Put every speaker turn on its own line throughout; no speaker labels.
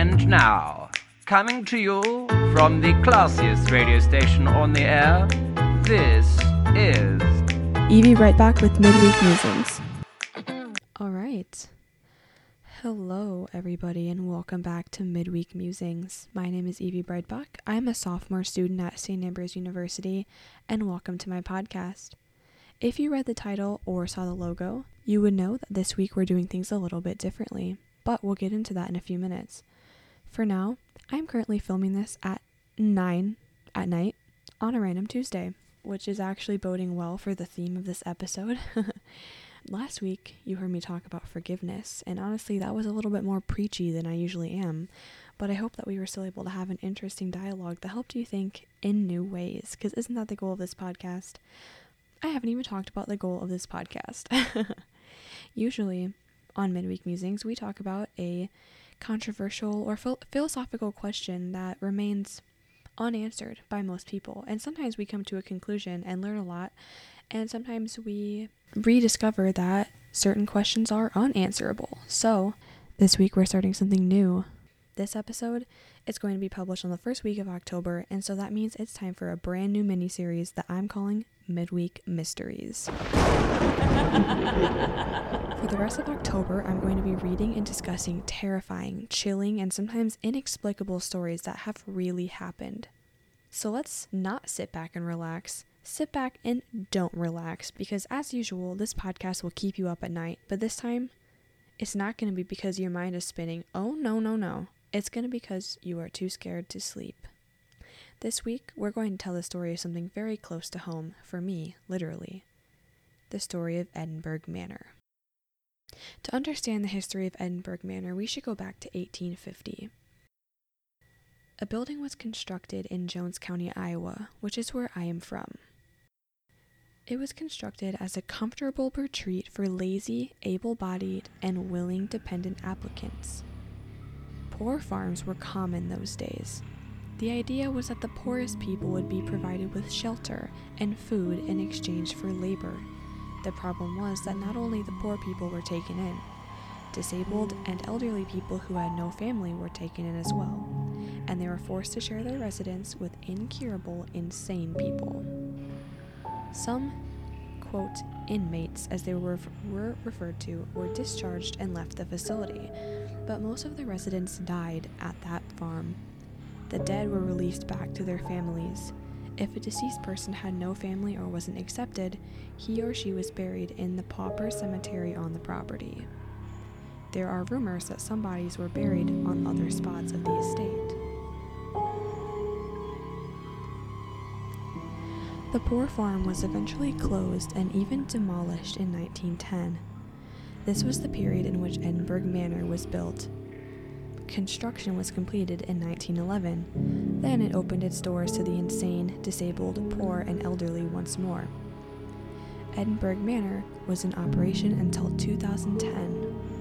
And now, coming to you from the classiest radio station on the air, this is
Evie Brightback with Midweek Musings. All right. Hello, everybody, and welcome back to Midweek Musings. My name is Evie Brightback. I'm a sophomore student at St. Ambrose University, and welcome to my podcast. If you read the title or saw the logo, you would know that this week we're doing things a little bit differently, but we'll get into that in a few minutes. For now, I'm currently filming this at 9 at night on a random Tuesday, which is actually boding well for the theme of this episode. Last week, you heard me talk about forgiveness, and honestly, that was a little bit more preachy than I usually am. But I hope that we were still able to have an interesting dialogue that helped you think in new ways, because isn't that the goal of this podcast? I haven't even talked about the goal of this podcast. Usually, on Midweek Musings, we talk about a controversial or phil- philosophical question that remains unanswered by most people. And sometimes we come to a conclusion and learn a lot, and sometimes we rediscover that certain questions are unanswerable. So, this week we're starting something new. This episode is going to be published on the first week of October, and so that means it's time for a brand new mini series that I'm calling Midweek Mysteries. For the rest of October, I'm going to be reading and discussing terrifying, chilling, and sometimes inexplicable stories that have really happened. So let's not sit back and relax. Sit back and don't relax because, as usual, this podcast will keep you up at night. But this time, it's not going to be because your mind is spinning. Oh, no, no, no. It's going to be because you are too scared to sleep. This week, we're going to tell the story of something very close to home, for me, literally the story of Edinburgh Manor. To understand the history of Edinburgh Manor, we should go back to 1850. A building was constructed in Jones County, Iowa, which is where I am from. It was constructed as a comfortable retreat for lazy, able bodied, and willing dependent applicants. Poor farms were common those days. The idea was that the poorest people would be provided with shelter and food in exchange for labor. The problem was that not only the poor people were taken in, disabled and elderly people who had no family were taken in as well, and they were forced to share their residence with incurable, insane people. Some, quote, inmates, as they were, were referred to, were discharged and left the facility, but most of the residents died at that farm the dead were released back to their families. If a deceased person had no family or wasn't accepted, he or she was buried in the pauper cemetery on the property. There are rumors that some bodies were buried on other spots of the estate. The poor farm was eventually closed and even demolished in 1910. This was the period in which Edinburgh Manor was built construction was completed in 1911. Then it opened its doors to the insane, disabled, poor, and elderly once more. Edinburgh Manor was in operation until 2010.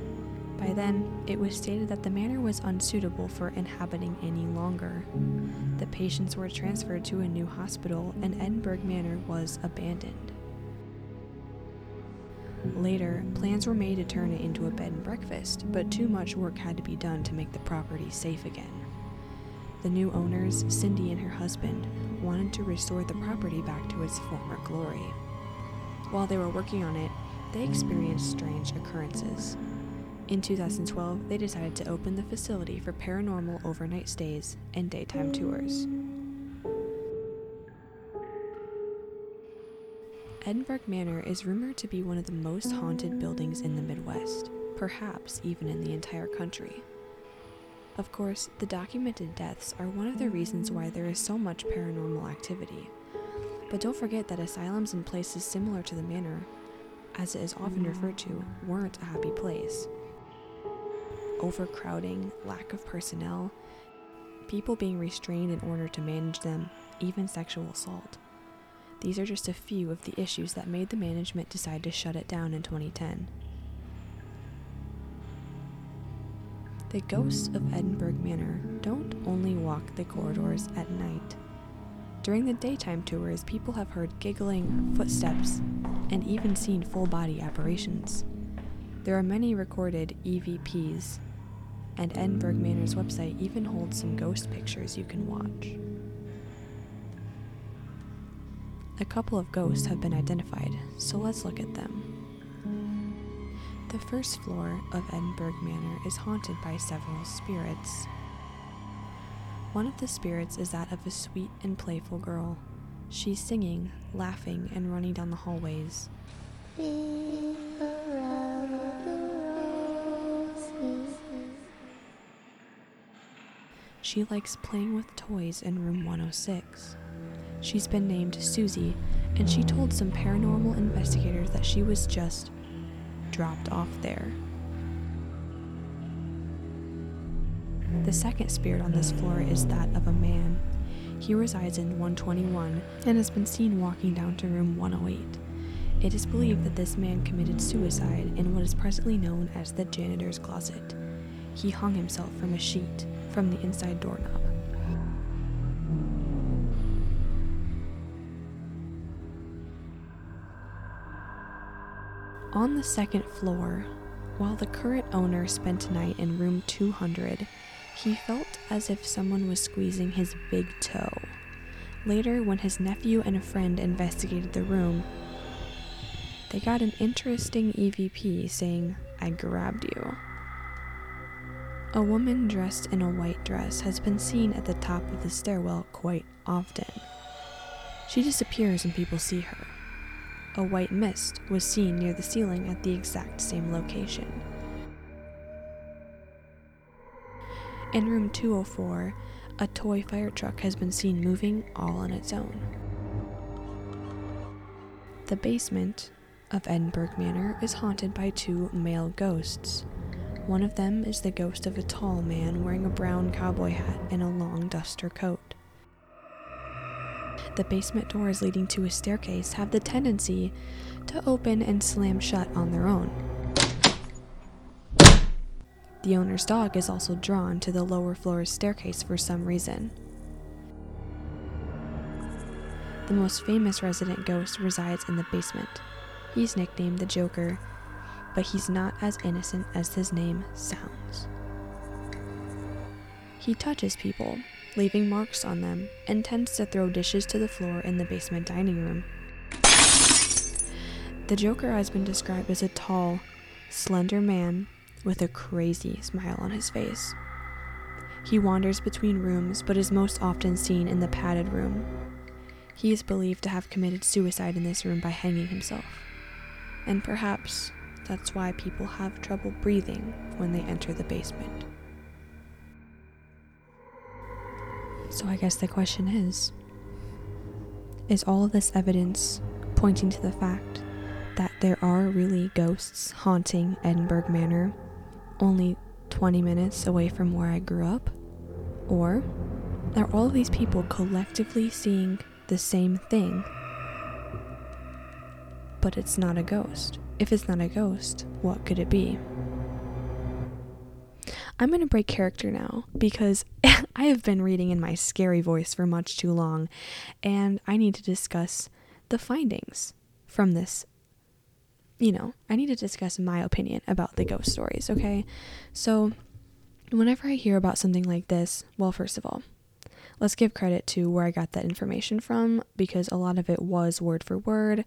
By then, it was stated that the manor was unsuitable for inhabiting any longer. The patients were transferred to a new hospital, and Edinburgh Manor was abandoned. Later, plans were made to turn it into a bed and breakfast, but too much work had to be done to make the property safe again. The new owners, Cindy and her husband, wanted to restore the property back to its former glory. While they were working on it, they experienced strange occurrences. In 2012, they decided to open the facility for paranormal overnight stays and daytime tours. Edinburgh Manor is rumored to be one of the most haunted buildings in the Midwest, perhaps even in the entire country. Of course, the documented deaths are one of the reasons why there is so much paranormal activity. But don't forget that asylums and places similar to the manor, as it is often referred to, weren't a happy place. Overcrowding, lack of personnel, people being restrained in order to manage them, even sexual assault. These are just a few of the issues that made the management decide to shut it down in 2010. The ghosts of Edinburgh Manor don't only walk the corridors at night. During the daytime tours, people have heard giggling, footsteps, and even seen full body apparitions. There are many recorded EVPs, and Edinburgh Manor's website even holds some ghost pictures you can watch. A couple of ghosts have been identified, so let's look at them. The first floor of Edinburgh Manor is haunted by several spirits. One of the spirits is that of a sweet and playful girl. She's singing, laughing, and running down the hallways. She likes playing with toys in room 106. She's been named Susie, and she told some paranormal investigators that she was just dropped off there. The second spirit on this floor is that of a man. He resides in 121 and has been seen walking down to room 108. It is believed that this man committed suicide in what is presently known as the janitor's closet. He hung himself from a sheet from the inside doorknob. On the second floor, while the current owner spent a night in room 200, he felt as if someone was squeezing his big toe. Later, when his nephew and a friend investigated the room, they got an interesting EVP saying, I grabbed you. A woman dressed in a white dress has been seen at the top of the stairwell quite often. She disappears and people see her. A white mist was seen near the ceiling at the exact same location. In room 204, a toy fire truck has been seen moving all on its own. The basement of Edinburgh Manor is haunted by two male ghosts. One of them is the ghost of a tall man wearing a brown cowboy hat and a long duster coat. The basement doors leading to a staircase have the tendency to open and slam shut on their own. The owner's dog is also drawn to the lower floor's staircase for some reason. The most famous resident ghost resides in the basement. He's nicknamed the Joker, but he's not as innocent as his name sounds. He touches people, leaving marks on them, and tends to throw dishes to the floor in the basement dining room. The Joker has been described as a tall, slender man with a crazy smile on his face. He wanders between rooms but is most often seen in the padded room. He is believed to have committed suicide in this room by hanging himself. And perhaps that's why people have trouble breathing when they enter the basement. So I guess the question is Is all of this evidence pointing to the fact that there are really ghosts haunting Edinburgh Manor only 20 minutes away from where I grew up? Or are all of these people collectively seeing the same thing, but it's not a ghost? If it's not a ghost, what could it be? I'm going to break character now because I have been reading in my scary voice for much too long, and I need to discuss the findings from this you know, I need to discuss my opinion about the ghost stories, okay? So, whenever I hear about something like this, well, first of all, let's give credit to where I got that information from because a lot of it was word for word.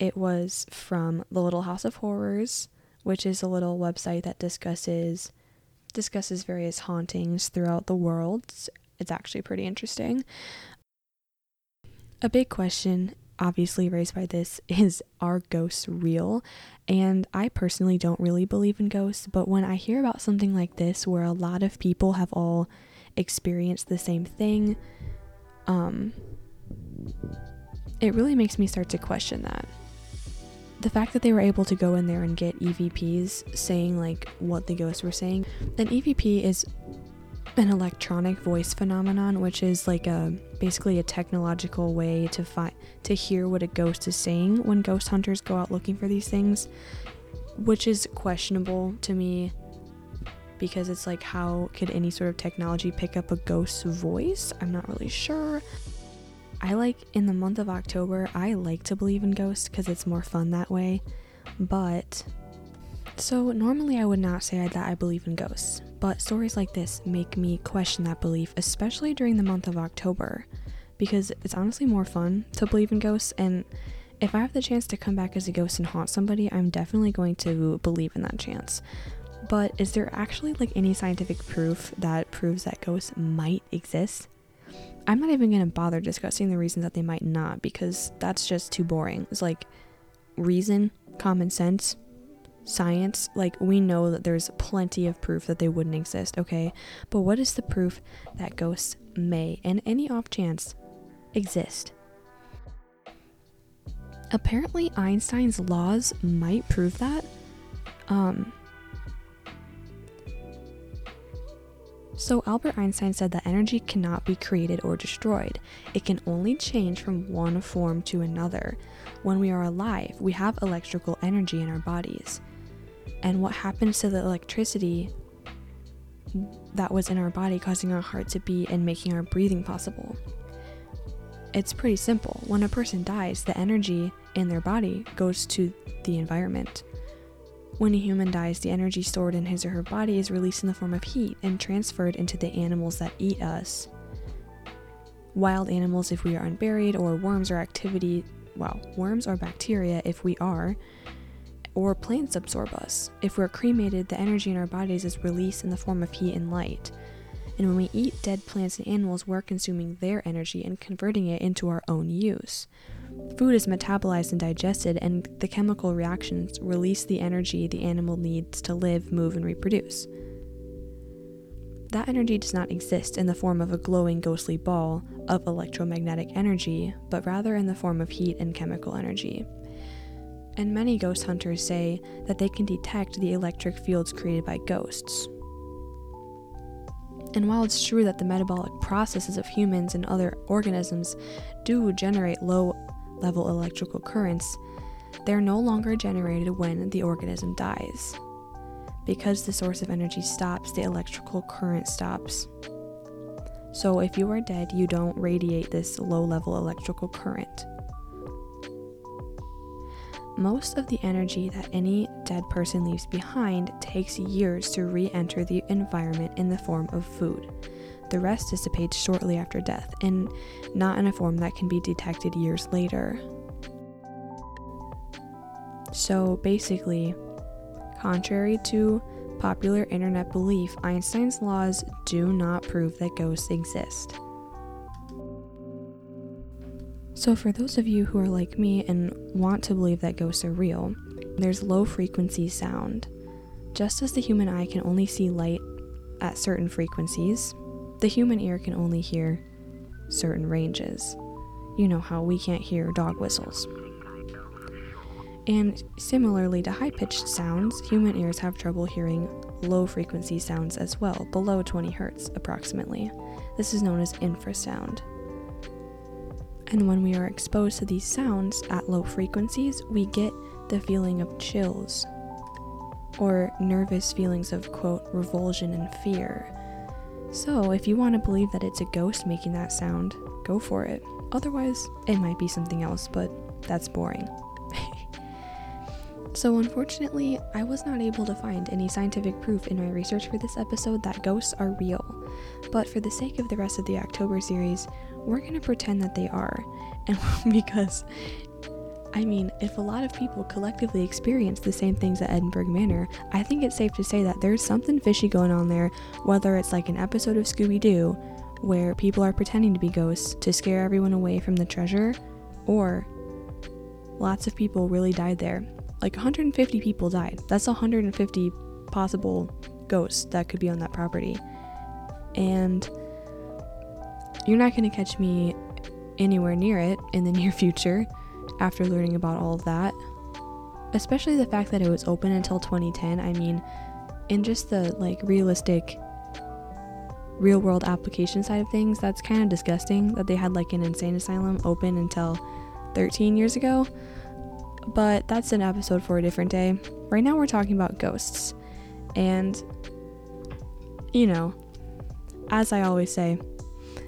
It was from the Little House of Horrors, which is a little website that discusses discusses various hauntings throughout the world. It's actually pretty interesting. A big question obviously raised by this is are ghosts real? And I personally don't really believe in ghosts, but when I hear about something like this where a lot of people have all experienced the same thing, um it really makes me start to question that. The fact that they were able to go in there and get EVPs saying like what the ghosts were saying, an EVP is an electronic voice phenomenon, which is like a basically a technological way to find to hear what a ghost is saying when ghost hunters go out looking for these things, which is questionable to me because it's like how could any sort of technology pick up a ghost's voice? I'm not really sure. I like in the month of October, I like to believe in ghosts because it's more fun that way. But so normally I would not say that I believe in ghosts But stories like this make me question that belief, especially during the month of October, because it's honestly more fun to believe in ghosts. And if I have the chance to come back as a ghost and haunt somebody, I'm definitely going to believe in that chance. But is there actually like any scientific proof that proves that ghosts might exist? I'm not even going to bother discussing the reasons that they might not because that's just too boring. It's like reason, common sense, science. Like we know that there's plenty of proof that they wouldn't exist, okay? But what is the proof that ghosts may, in any off chance, exist? Apparently, Einstein's laws might prove that. Um, So, Albert Einstein said that energy cannot be created or destroyed. It can only change from one form to another. When we are alive, we have electrical energy in our bodies. And what happens to the electricity that was in our body, causing our heart to beat and making our breathing possible? It's pretty simple. When a person dies, the energy in their body goes to the environment. When a human dies, the energy stored in his or her body is released in the form of heat and transferred into the animals that eat us. Wild animals, if we are unburied, or worms or activity, well, worms or bacteria, if we are, or plants absorb us. If we're cremated, the energy in our bodies is released in the form of heat and light. And when we eat dead plants and animals, we're consuming their energy and converting it into our own use. Food is metabolized and digested, and the chemical reactions release the energy the animal needs to live, move, and reproduce. That energy does not exist in the form of a glowing ghostly ball of electromagnetic energy, but rather in the form of heat and chemical energy. And many ghost hunters say that they can detect the electric fields created by ghosts. And while it's true that the metabolic processes of humans and other organisms do generate low level electrical currents, they're no longer generated when the organism dies. Because the source of energy stops, the electrical current stops. So if you are dead, you don't radiate this low level electrical current. Most of the energy that any dead person leaves behind takes years to re enter the environment in the form of food. The rest dissipates shortly after death, and not in a form that can be detected years later. So basically, contrary to popular internet belief, Einstein's laws do not prove that ghosts exist. So, for those of you who are like me and want to believe that ghosts are real, there's low frequency sound. Just as the human eye can only see light at certain frequencies, the human ear can only hear certain ranges. You know how we can't hear dog whistles. And similarly to high pitched sounds, human ears have trouble hearing low frequency sounds as well, below 20 hertz approximately. This is known as infrasound. And when we are exposed to these sounds at low frequencies, we get the feeling of chills or nervous feelings of, quote, revulsion and fear. So, if you want to believe that it's a ghost making that sound, go for it. Otherwise, it might be something else, but that's boring. so, unfortunately, I was not able to find any scientific proof in my research for this episode that ghosts are real. But for the sake of the rest of the October series, we're going to pretend that they are. And because I mean, if a lot of people collectively experience the same things at Edinburgh Manor, I think it's safe to say that there's something fishy going on there, whether it's like an episode of Scooby Doo where people are pretending to be ghosts to scare everyone away from the treasure, or lots of people really died there. Like 150 people died. That's 150 possible ghosts that could be on that property. And you're not going to catch me anywhere near it in the near future after learning about all of that. Especially the fact that it was open until 2010. I mean, in just the like realistic real world application side of things, that's kind of disgusting that they had like an insane asylum open until 13 years ago. But that's an episode for a different day. Right now, we're talking about ghosts. And, you know, as I always say,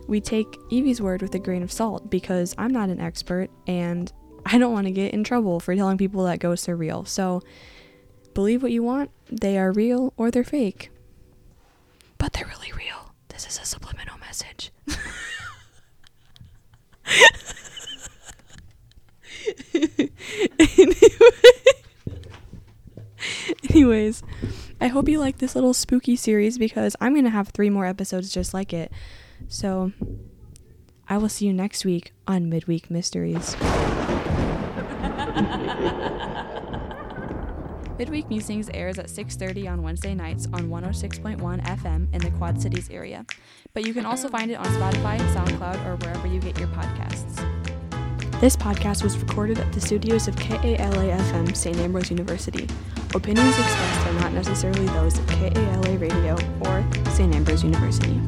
we take Evie's word with a grain of salt because I'm not an expert and I don't want to get in trouble for telling people that ghosts are real. So believe what you want, they are real or they're fake. but they're really real. This is a subliminal message. Anyways, I hope you like this little spooky series because I'm going to have three more episodes just like it. So, I will see you next week on Midweek Mysteries. Midweek Musings airs at 6:30 on Wednesday nights on 106.1 FM in the Quad Cities area. But you can also find it on Spotify, SoundCloud, or wherever you get your podcasts. This podcast was recorded at the studios of KALA FM St. Ambrose University. Opinions expressed are not necessarily those of KALA Radio or St. Ambrose University.